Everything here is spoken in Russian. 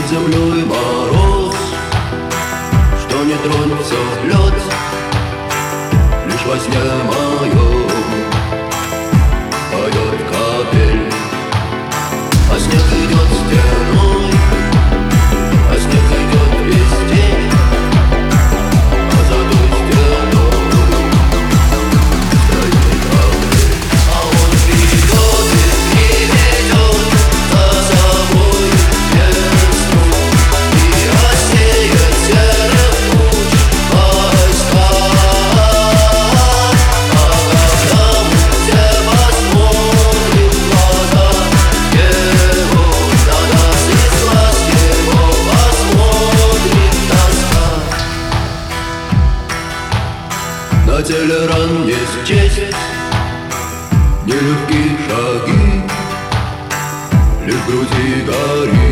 под землей мороз Что не тронется все лед Лишь во сне мороз На телеран не счесть Нелегкие шаги. Лишь в груди горит.